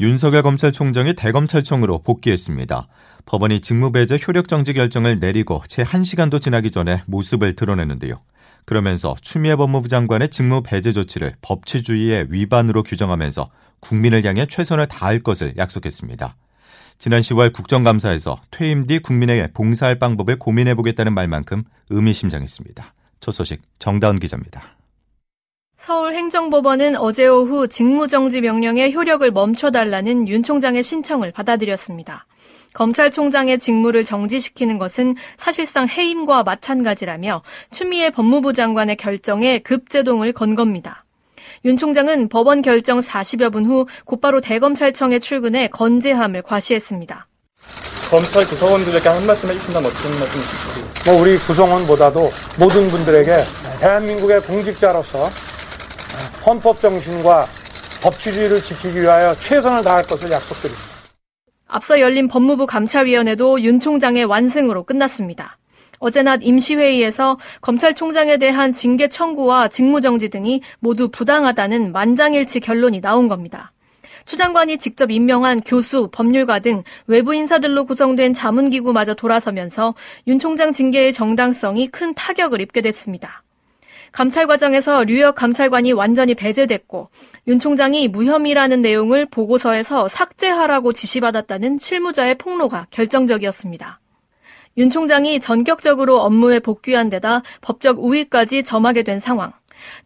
윤석열 검찰총장이 대검찰청으로 복귀했습니다. 법원이 직무배제 효력정지 결정을 내리고 채 1시간도 지나기 전에 모습을 드러내는데요. 그러면서 추미애 법무부 장관의 직무 배제 조치를 법치주의의 위반으로 규정하면서 국민을 향해 최선을 다할 것을 약속했습니다. 지난 10월 국정감사에서 퇴임 뒤 국민에게 봉사할 방법을 고민해보겠다는 말만큼 의미심장했습니다. 첫 소식 정다운 기자입니다. 서울행정법원은 어제 오후 직무정지 명령의 효력을 멈춰달라는 윤 총장의 신청을 받아들였습니다. 검찰총장의 직무를 정지시키는 것은 사실상 해임과 마찬가지라며 추미애 법무부 장관의 결정에 급제동을 건 겁니다. 윤 총장은 법원 결정 40여 분 후 곧바로 대검찰청에 출근해 건재함을 과시했습니다. 검찰 구성원들에게 한 말씀 해주신다면 어떤 말씀 주실까요? 뭐 우리 구성원보다도 모든 분들에게 대한민국의 공직자로서 헌법 정신과 법치주의를 지키기 위하여 최선을 다할 것을 약속드립니다. 앞서 열린 법무부 감찰위원회도 윤 총장의 완승으로 끝났습니다. 어제 낮 임시회의에서 검찰총장에 대한 징계 청구와 직무정지 등이 모두 부당하다는 만장일치 결론이 나온 겁니다. 추 장관이 직접 임명한 교수, 법률가 등 외부 인사들로 구성된 자문기구마저 돌아서면서 윤 총장 징계의 정당성이 큰 타격을 입게 됐습니다. 감찰 과정에서 류혁 감찰관이 완전히 배제됐고 윤 총장이 무혐의라는 내용을 보고서에서 삭제하라고 지시받았다는 실무자의 폭로가 결정적이었습니다. 윤 총장이 전격적으로 업무에 복귀한 데다 법적 우위까지 점하게 된 상황.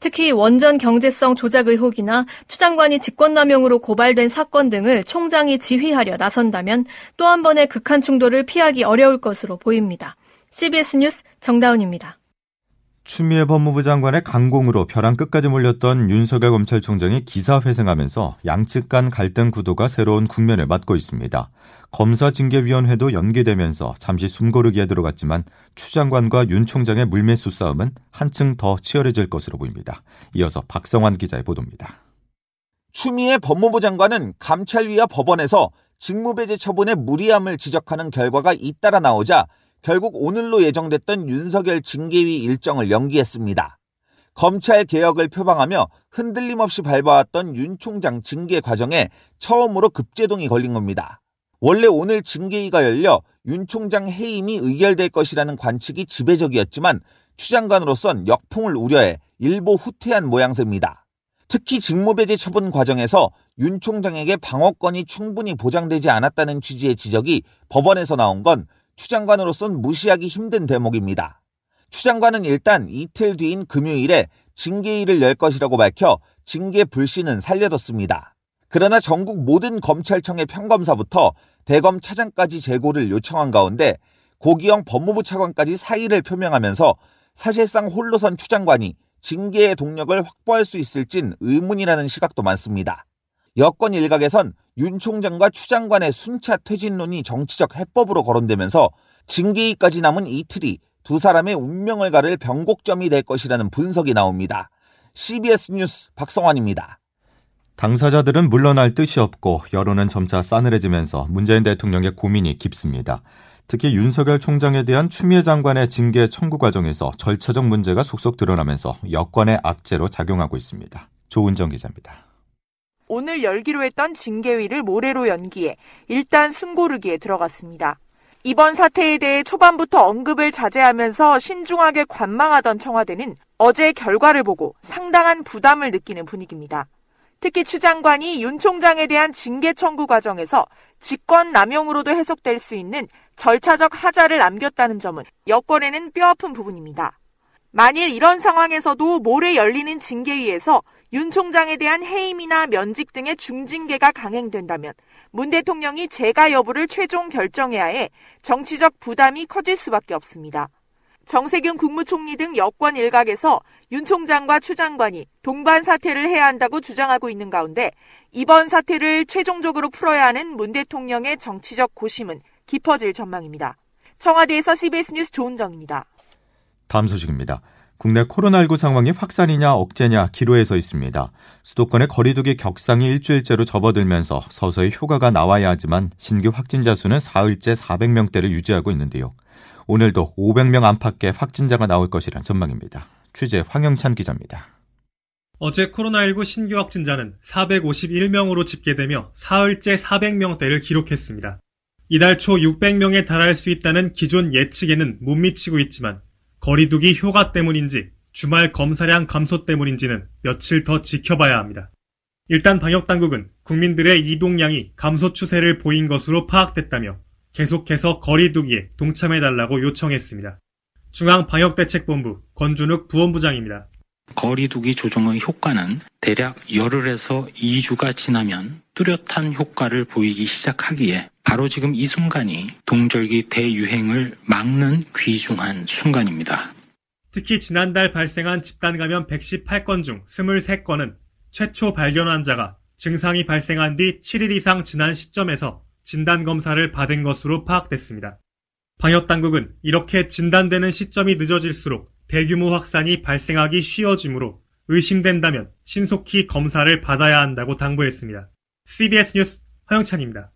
특히 원전 경제성 조작 의혹이나 추 장관이 직권남용으로 고발된 사건 등을 총장이 지휘하려 나선다면 또 한 번의 극한 충돌을 피하기 어려울 것으로 보입니다. CBS 뉴스 정다운입니다. 추미애 법무부 장관의 강공으로 벼랑 끝까지 몰렸던 윤석열 검찰총장이 기사회생하면서 양측 간 갈등 구도가 새로운 국면을 맞고 있습니다. 검사징계위원회도 연기되면서 잠시 숨고르기에 들어갔지만 추 장관과 윤 총장의 물매수 싸움은 한층 더 치열해질 것으로 보입니다. 이어서 박성환 기자의 보도입니다. 추미애 법무부 장관은 감찰위와 법원에서 직무배제 처분의 무리함을 지적하는 결과가 잇따라 나오자 결국 오늘로 예정됐던 윤석열 징계위 일정을 연기했습니다. 검찰 개혁을 표방하며 흔들림 없이 밟아왔던 윤 총장 징계 과정에 처음으로 급제동이 걸린 겁니다. 원래 오늘 징계위가 열려 윤 총장 해임이 의결될 것이라는 관측이 지배적이었지만 추 장관으로선 역풍을 우려해 일부 후퇴한 모양새입니다. 특히 직무배제 처분 과정에서 윤 총장에게 방어권이 충분히 보장되지 않았다는 취지의 지적이 법원에서 나온 건 추 장관으로선 무시하기 힘든 대목입니다. 추 장관은 일단 이틀 뒤인 금요일에 징계일을 열 것이라고 밝혀 징계 불씨는 살려뒀습니다. 그러나 전국 모든 검찰청의 평검사부터 대검 차장까지 재고를 요청한 가운데 고기영 법무부 차관까지 사의를 표명하면서 사실상 홀로 선 추 장관이 징계의 동력을 확보할 수 있을진 의문이라는 시각도 많습니다. 여권 일각에선 윤 총장과 추 장관의 순차 퇴진론이 정치적 해법으로 거론되면서 징계위까지 남은 이틀이 두 사람의 운명을 가를 변곡점이 될 것이라는 분석이 나옵니다. CBS 뉴스 박성환입니다. 당사자들은 물러날 뜻이 없고 여론은 점차 싸늘해지면서 문재인 대통령의 고민이 깊습니다. 특히 윤석열 총장에 대한 추미애 장관의 징계 청구 과정에서 절차적 문제가 속속 드러나면서 여권의 악재로 작용하고 있습니다. 조은정 기자입니다. 오늘 열기로 했던 징계위를 모레로 연기해 일단 숨고르기에 들어갔습니다. 이번 사태에 대해 초반부터 언급을 자제하면서 신중하게 관망하던 청와대는 어제 결과를 보고 상당한 부담을 느끼는 분위기입니다. 특히 추 장관이 윤 총장에 대한 징계 청구 과정에서 직권 남용으로도 해석될 수 있는 절차적 하자를 남겼다는 점은 여권에는 뼈아픈 부분입니다. 만일 이런 상황에서도 모레 열리는 징계위에서 윤 총장에 대한 해임이나 면직 등의 중징계가 강행된다면 문 대통령이 재가 여부를 최종 결정해야 해 정치적 부담이 커질 수밖에 없습니다. 정세균 국무총리 등 여권 일각에서 윤 총장과 추 장관이 동반 사퇴를 해야 한다고 주장하고 있는 가운데 이번 사태를 최종적으로 풀어야 하는 문 대통령의 정치적 고심은 깊어질 전망입니다. 청와대에서 CBS 뉴스 조은정입니다. 다음 소식입니다. 국내 코로나19 상황이 확산이냐 억제냐 기로에 서 있습니다. 수도권의 거리두기 격상이 일주일째로 접어들면서 서서히 효과가 나와야 하지만 신규 확진자 수는 사흘째 400명대를 유지하고 있는데요. 오늘도 500명 안팎의 확진자가 나올 것이란 전망입니다. 취재 황영찬 기자입니다. 어제 코로나19 신규 확진자는 451명으로 집계되며 사흘째 400명대를 기록했습니다. 이달 초 600명에 달할 수 있다는 기존 예측에는 못 미치고 있지만 거리두기 효과 때문인지 주말 검사량 감소 때문인지는 며칠 더 지켜봐야 합니다. 일단 방역당국은 국민들의 이동량이 감소 추세를 보인 것으로 파악됐다며 계속해서 거리두기에 동참해달라고 요청했습니다. 중앙방역대책본부 권준욱 부원부장입니다. 거리두기 조정의 효과는 대략 열흘에서 2주가 지나면 뚜렷한 효과를 보이기 시작하기에 바로 지금 이 순간이 동절기 대유행을 막는 귀중한 순간입니다. 특히 지난달 발생한 집단 감염 118건 중 23건은 최초 발견 환자가 증상이 발생한 뒤 7일 이상 지난 시점에서 진단 검사를 받은 것으로 파악됐습니다. 방역 당국은 이렇게 진단되는 시점이 늦어질수록 대규모 확산이 발생하기 쉬워지므로 의심된다면 신속히 검사를 받아야 한다고 당부했습니다. CBS 뉴스 허영찬입니다.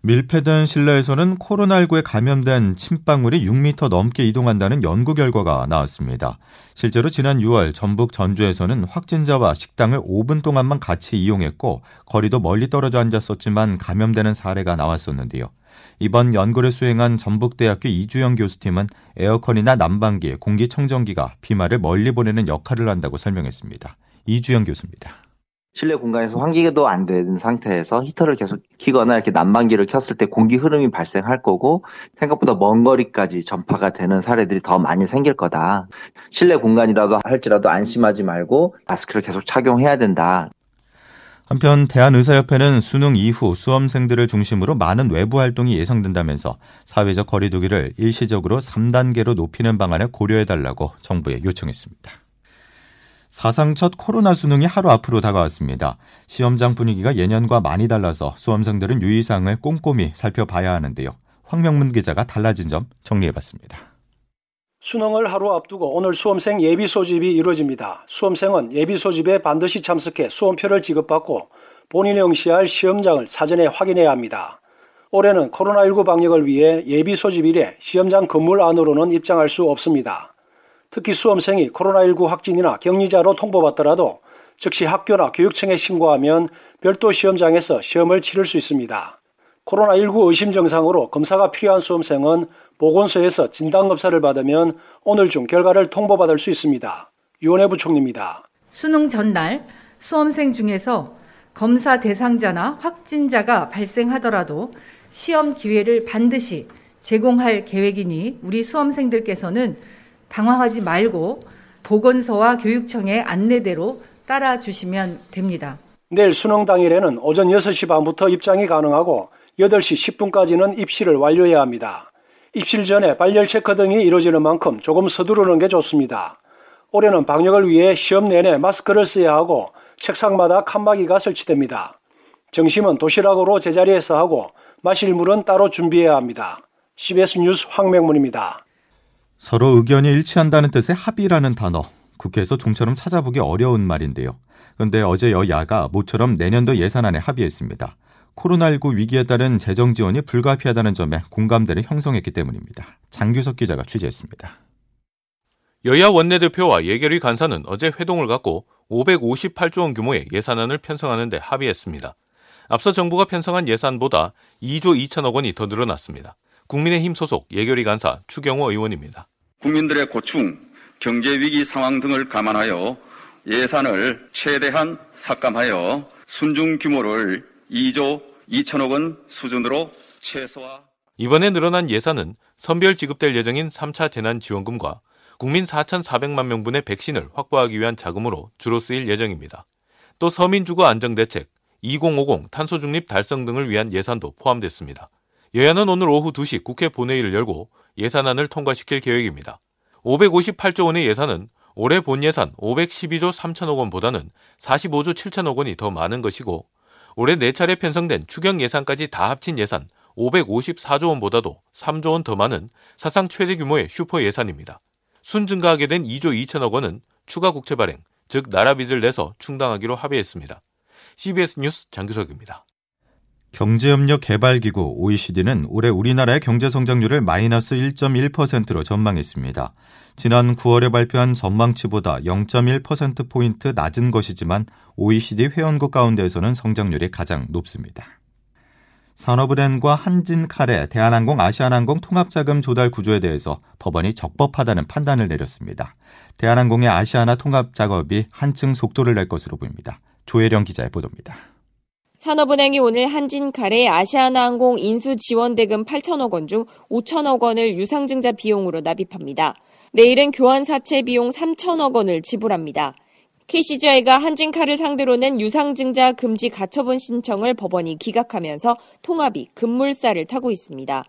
밀폐된 실내에서는 코로나19에 감염된 침방울이 6m 넘게 이동한다는 연구 결과가 나왔습니다. 실제로 지난 6월 전북 전주에서는 확진자와 식당을 5분 동안만 같이 이용했고 거리도 멀리 떨어져 앉았었지만 감염되는 사례가 나왔었는데요. 이번 연구를 수행한 전북대학교 이주영 교수팀은 에어컨이나 난방기, 공기청정기가 비말을 멀리 보내는 역할을 한다고 설명했습니다. 이주영 교수입니다. 실내 공간에서 환기도 안 되는 상태에서 히터를 계속 키거나 이렇게 난방기를 켰을 때 공기 흐름이 발생할 거고 생각보다 먼 거리까지 전파가 되는 사례들이 더 많이 생길 거다. 실내 공간이라도 할지라도 안심하지 말고 마스크를 계속 착용해야 된다. 한편 대한의사협회는 수능 이후 수험생들을 중심으로 많은 외부 활동이 예상된다면서 사회적 거리두기를 일시적으로 3단계로 높이는 방안을 고려해달라고 정부에 요청했습니다. 사상 첫 코로나 수능이 하루 앞으로 다가왔습니다. 시험장 분위기가 예년과 많이 달라서 수험생들은 유의사항을 꼼꼼히 살펴봐야 하는데요. 황명문 기자가 달라진 점 정리해봤습니다. 수능을 하루 앞두고 오늘 수험생 예비 소집이 이루어집니다. 수험생은 예비 소집에 반드시 참석해 수험표를 지급받고 본인이 응시할 시험장을 사전에 확인해야 합니다. 올해는 코로나19 방역을 위해 예비 소집일에 시험장 건물 안으로는 입장할 수 없습니다. 특히 수험생이 코로나19 확진이나 격리자로 통보받더라도 즉시 학교나 교육청에 신고하면 별도 시험장에서 시험을 치를 수 있습니다. 코로나19 의심 증상으로 검사가 필요한 수험생은 보건소에서 진단검사를 받으면 오늘 중 결과를 통보받을 수 있습니다. 유원회 부총리입니다. 수능 전날 수험생 중에서 검사 대상자나 확진자가 발생하더라도 시험 기회를 반드시 제공할 계획이니 우리 수험생들께서는 당황하지 말고 보건소와 교육청의 안내대로 따라 주시면 됩니다. 내일 수능 당일에는 오전 6시 반부터 입장이 가능하고 8시 10분까지는 입시를 완료해야 합니다. 입실 전에 발열 체크 등이 이루어지는 만큼 조금 서두르는 게 좋습니다. 올해는 방역을 위해 시험 내내 마스크를 써야 하고 책상마다 칸막이가 설치됩니다. 점심은 도시락으로 제자리에서 하고 마실 물은 따로 준비해야 합니다. CBS 뉴스 황명문입니다. 서로 의견이 일치한다는 뜻의 합의라는 단어. 국회에서 좀처럼 찾아보기 어려운 말인데요. 그런데 어제 여야가 모처럼 내년도 예산안에 합의했습니다. 코로나19 위기에 따른 재정 지원이 불가피하다는 점에 공감대를 형성했기 때문입니다. 장규석 기자가 취재했습니다. 여야 원내대표와 예결위 간사는 어제 회동을 갖고 558조 원 규모의 예산안을 편성하는 데 합의했습니다. 앞서 정부가 편성한 예산보다 2조 2천억 원이 더 늘어났습니다. 국민의힘 소속 예결위 간사 추경호 의원입니다. 국민들의 고충, 경제 위기 상황 등을 감안하여 예산을 최대한 삭감하여 순중 규모를 2조 2천억 원 수준으로 최소화. 이번에 늘어난 예산은 선별 지급될 예정인 3차 재난지원금과 국민 4,400만 명분의 백신을 확보하기 위한 자금으로 주로 쓰일 예정입니다. 또 서민주거 안정대책, 2050 탄소중립 달성 등을 위한 예산도 포함됐습니다. 여야는 오늘 오후 2시 국회 본회의를 열고 예산안을 통과시킬 계획입니다. 558조 원의 예산은 올해 본 예산 512조 3천억 원보다는 45조 7천억 원이 더 많은 것이고 올해 4차례 편성된 추경 예산까지 다 합친 예산 554조 원보다도 3조 원 더 많은 사상 최대 규모의 슈퍼 예산입니다. 순 증가하게 된 2조 2천억 원은 추가 국채 발행, 즉 나라 빚을 내서 충당하기로 합의했습니다. CBS 뉴스 장규석입니다. 경제협력 개발기구 OECD는 올해 우리나라의 경제 성장률을 마이너스 1.1%로 전망했습니다. 지난 9월에 발표한 전망치보다 0.1%포인트 낮은 것이지만 OECD 회원국 가운데에서는 성장률이 가장 높습니다. 산업은행과 한진칼의 대한항공 아시아나항공 통합자금 조달 구조에 대해서 법원이 적법하다는 판단을 내렸습니다. 대한항공의 아시아나 통합 작업이 한층 속도를 낼 것으로 보입니다. 조혜령 기자의 보도입니다. 산업은행이 오늘 한진칼의 아시아나항공 인수 지원 대금 8천억 원 중 5천억 원을 유상증자 비용으로 납입합니다. 내일은 교환 사채 비용 3천억 원을 지불합니다. KCGI가 한진칼을 상대로 낸 유상증자 금지 가처분 신청을 법원이 기각하면서 통합이 급물살을 타고 있습니다.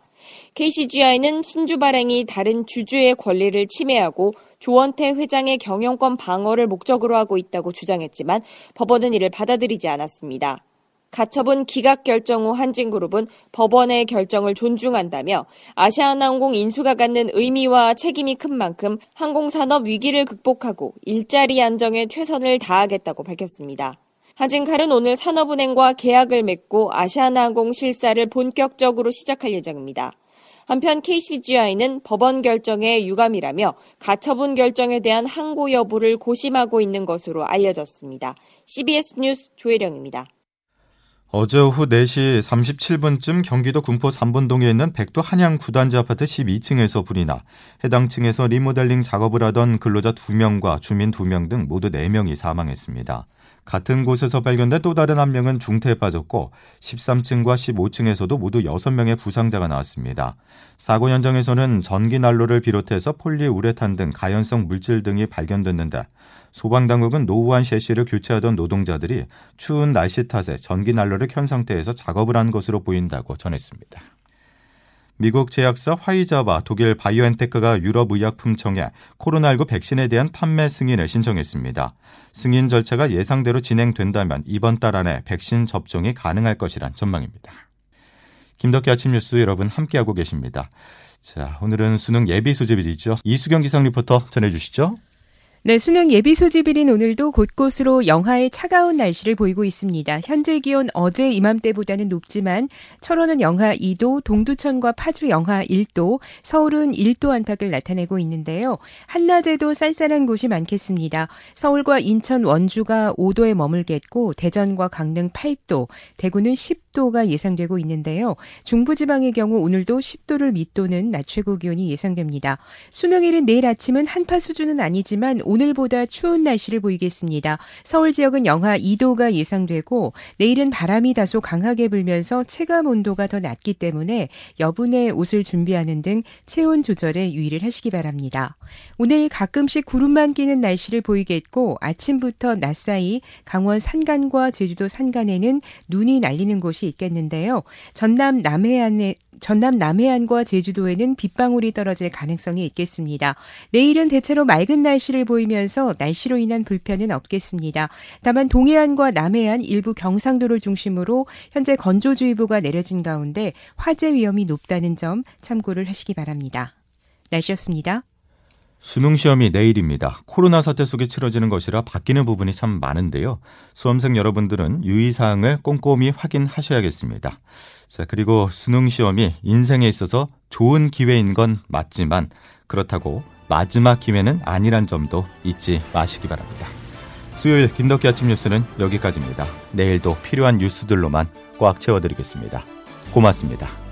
KCGI는 신주 발행이 다른 주주의 권리를 침해하고 조원태 회장의 경영권 방어를 목적으로 하고 있다고 주장했지만 법원은 이를 받아들이지 않았습니다. 가처분 기각 결정 후 한진그룹은 법원의 결정을 존중한다며 아시아나항공 인수가 갖는 의미와 책임이 큰 만큼 항공산업 위기를 극복하고 일자리 안정에 최선을 다하겠다고 밝혔습니다. 한진칼은 오늘 산업은행과 계약을 맺고 아시아나항공 실사를 본격적으로 시작할 예정입니다. 한편 KCGI는 법원 결정에 유감이라며 가처분 결정에 대한 항고 여부를 고심하고 있는 것으로 알려졌습니다. CBS 뉴스 조혜령입니다. 어제 오후 4시 37분쯤 경기도 군포 삼본동에 있는 백도 한양 구단지 아파트 12층에서 불이 나 해당 층에서 리모델링 작업을 하던 근로자 2명과 주민 2명 등 모두 4명이 사망했습니다. 같은 곳에서 발견된 또 다른 한 명은 중태에 빠졌고 13층과 15층에서도 모두 6명의 부상자가 나왔습니다. 사고 현장에서는 전기 난로를 비롯해서 폴리우레탄 등 가연성 물질 등이 발견됐는데 소방당국은 노후한 새시를 교체하던 노동자들이 추운 날씨 탓에 전기 난로를 켠 상태에서 작업을 한 것으로 보인다고 전했습니다. 미국 제약사 화이자와 독일 바이오엔테크가 유럽의약품청에 코로나19 백신에 대한 판매 승인을 신청했습니다. 승인 절차가 예상대로 진행된다면 이번 달 안에 백신 접종이 가능할 것이란 전망입니다. 김덕기 아침 뉴스 여러분 함께하고 계십니다. 자, 오늘은 수능 예비 소집일이죠. 이수경 기상 리포터 전해주시죠. 네, 수능 예비 소집일인 오늘도 곳곳으로 영하의 차가운 날씨를 보이고 있습니다. 현재 기온 어제 이맘때보다는 높지만 철원은 영하 2도, 동두천과 파주 영하 1도, 서울은 1도 안팎을 나타내고 있는데요. 한낮에도 쌀쌀한 곳이 많겠습니다. 서울과 인천, 원주가 5도에 머물겠고 대전과 강릉 8도, 대구는 10도가 예상되고 있는데요. 중부지방의 경우 오늘도 10도를 밑도는 낮 최고 기온이 예상됩니다. 수능일은 내일 아침은 한파 수준은 아니지만 오늘보다 추운 날씨를 보이겠습니다. 서울 지역은 영하 2도가 예상되고 내일은 바람이 다소 강하게 불면서 체감 온도가 더 낮기 때문에 여분의 옷을 준비하는 등 체온 조절에 유의를 하시기 바랍니다. 오늘 가끔씩 구름만 끼는 날씨를 보이겠고 아침부터 낮 사이 강원 산간과 제주도 산간에는 눈이 날리는 곳이 있겠는데요. 전남 남해안에 전남 남해안과 제주도에는 빗방울이 떨어질 가능성이 있겠습니다. 내일은 대체로 맑은 날씨를 보이면서 날씨로 인한 불편은 없겠습니다. 다만 동해안과 남해안 일부 경상도를 중심으로 현재 건조주의보가 내려진 가운데 화재 위험이 높다는 점 참고를 하시기 바랍니다. 날씨였습니다. 수능 시험이 내일입니다. 코로나 사태 속에 치러지는 것이라 바뀌는 부분이 참 많은데요. 수험생 여러분들은 유의 사항을 꼼꼼히 확인하셔야겠습니다. 자, 그리고 수능 시험이 인생에 있어서 좋은 기회인 건 맞지만 그렇다고 마지막 기회는 아니란 점도 잊지 마시기 바랍니다. 수요일 김덕기 아침 뉴스는 여기까지입니다. 내일도 필요한 뉴스들로만 꽉 채워드리겠습니다. 고맙습니다.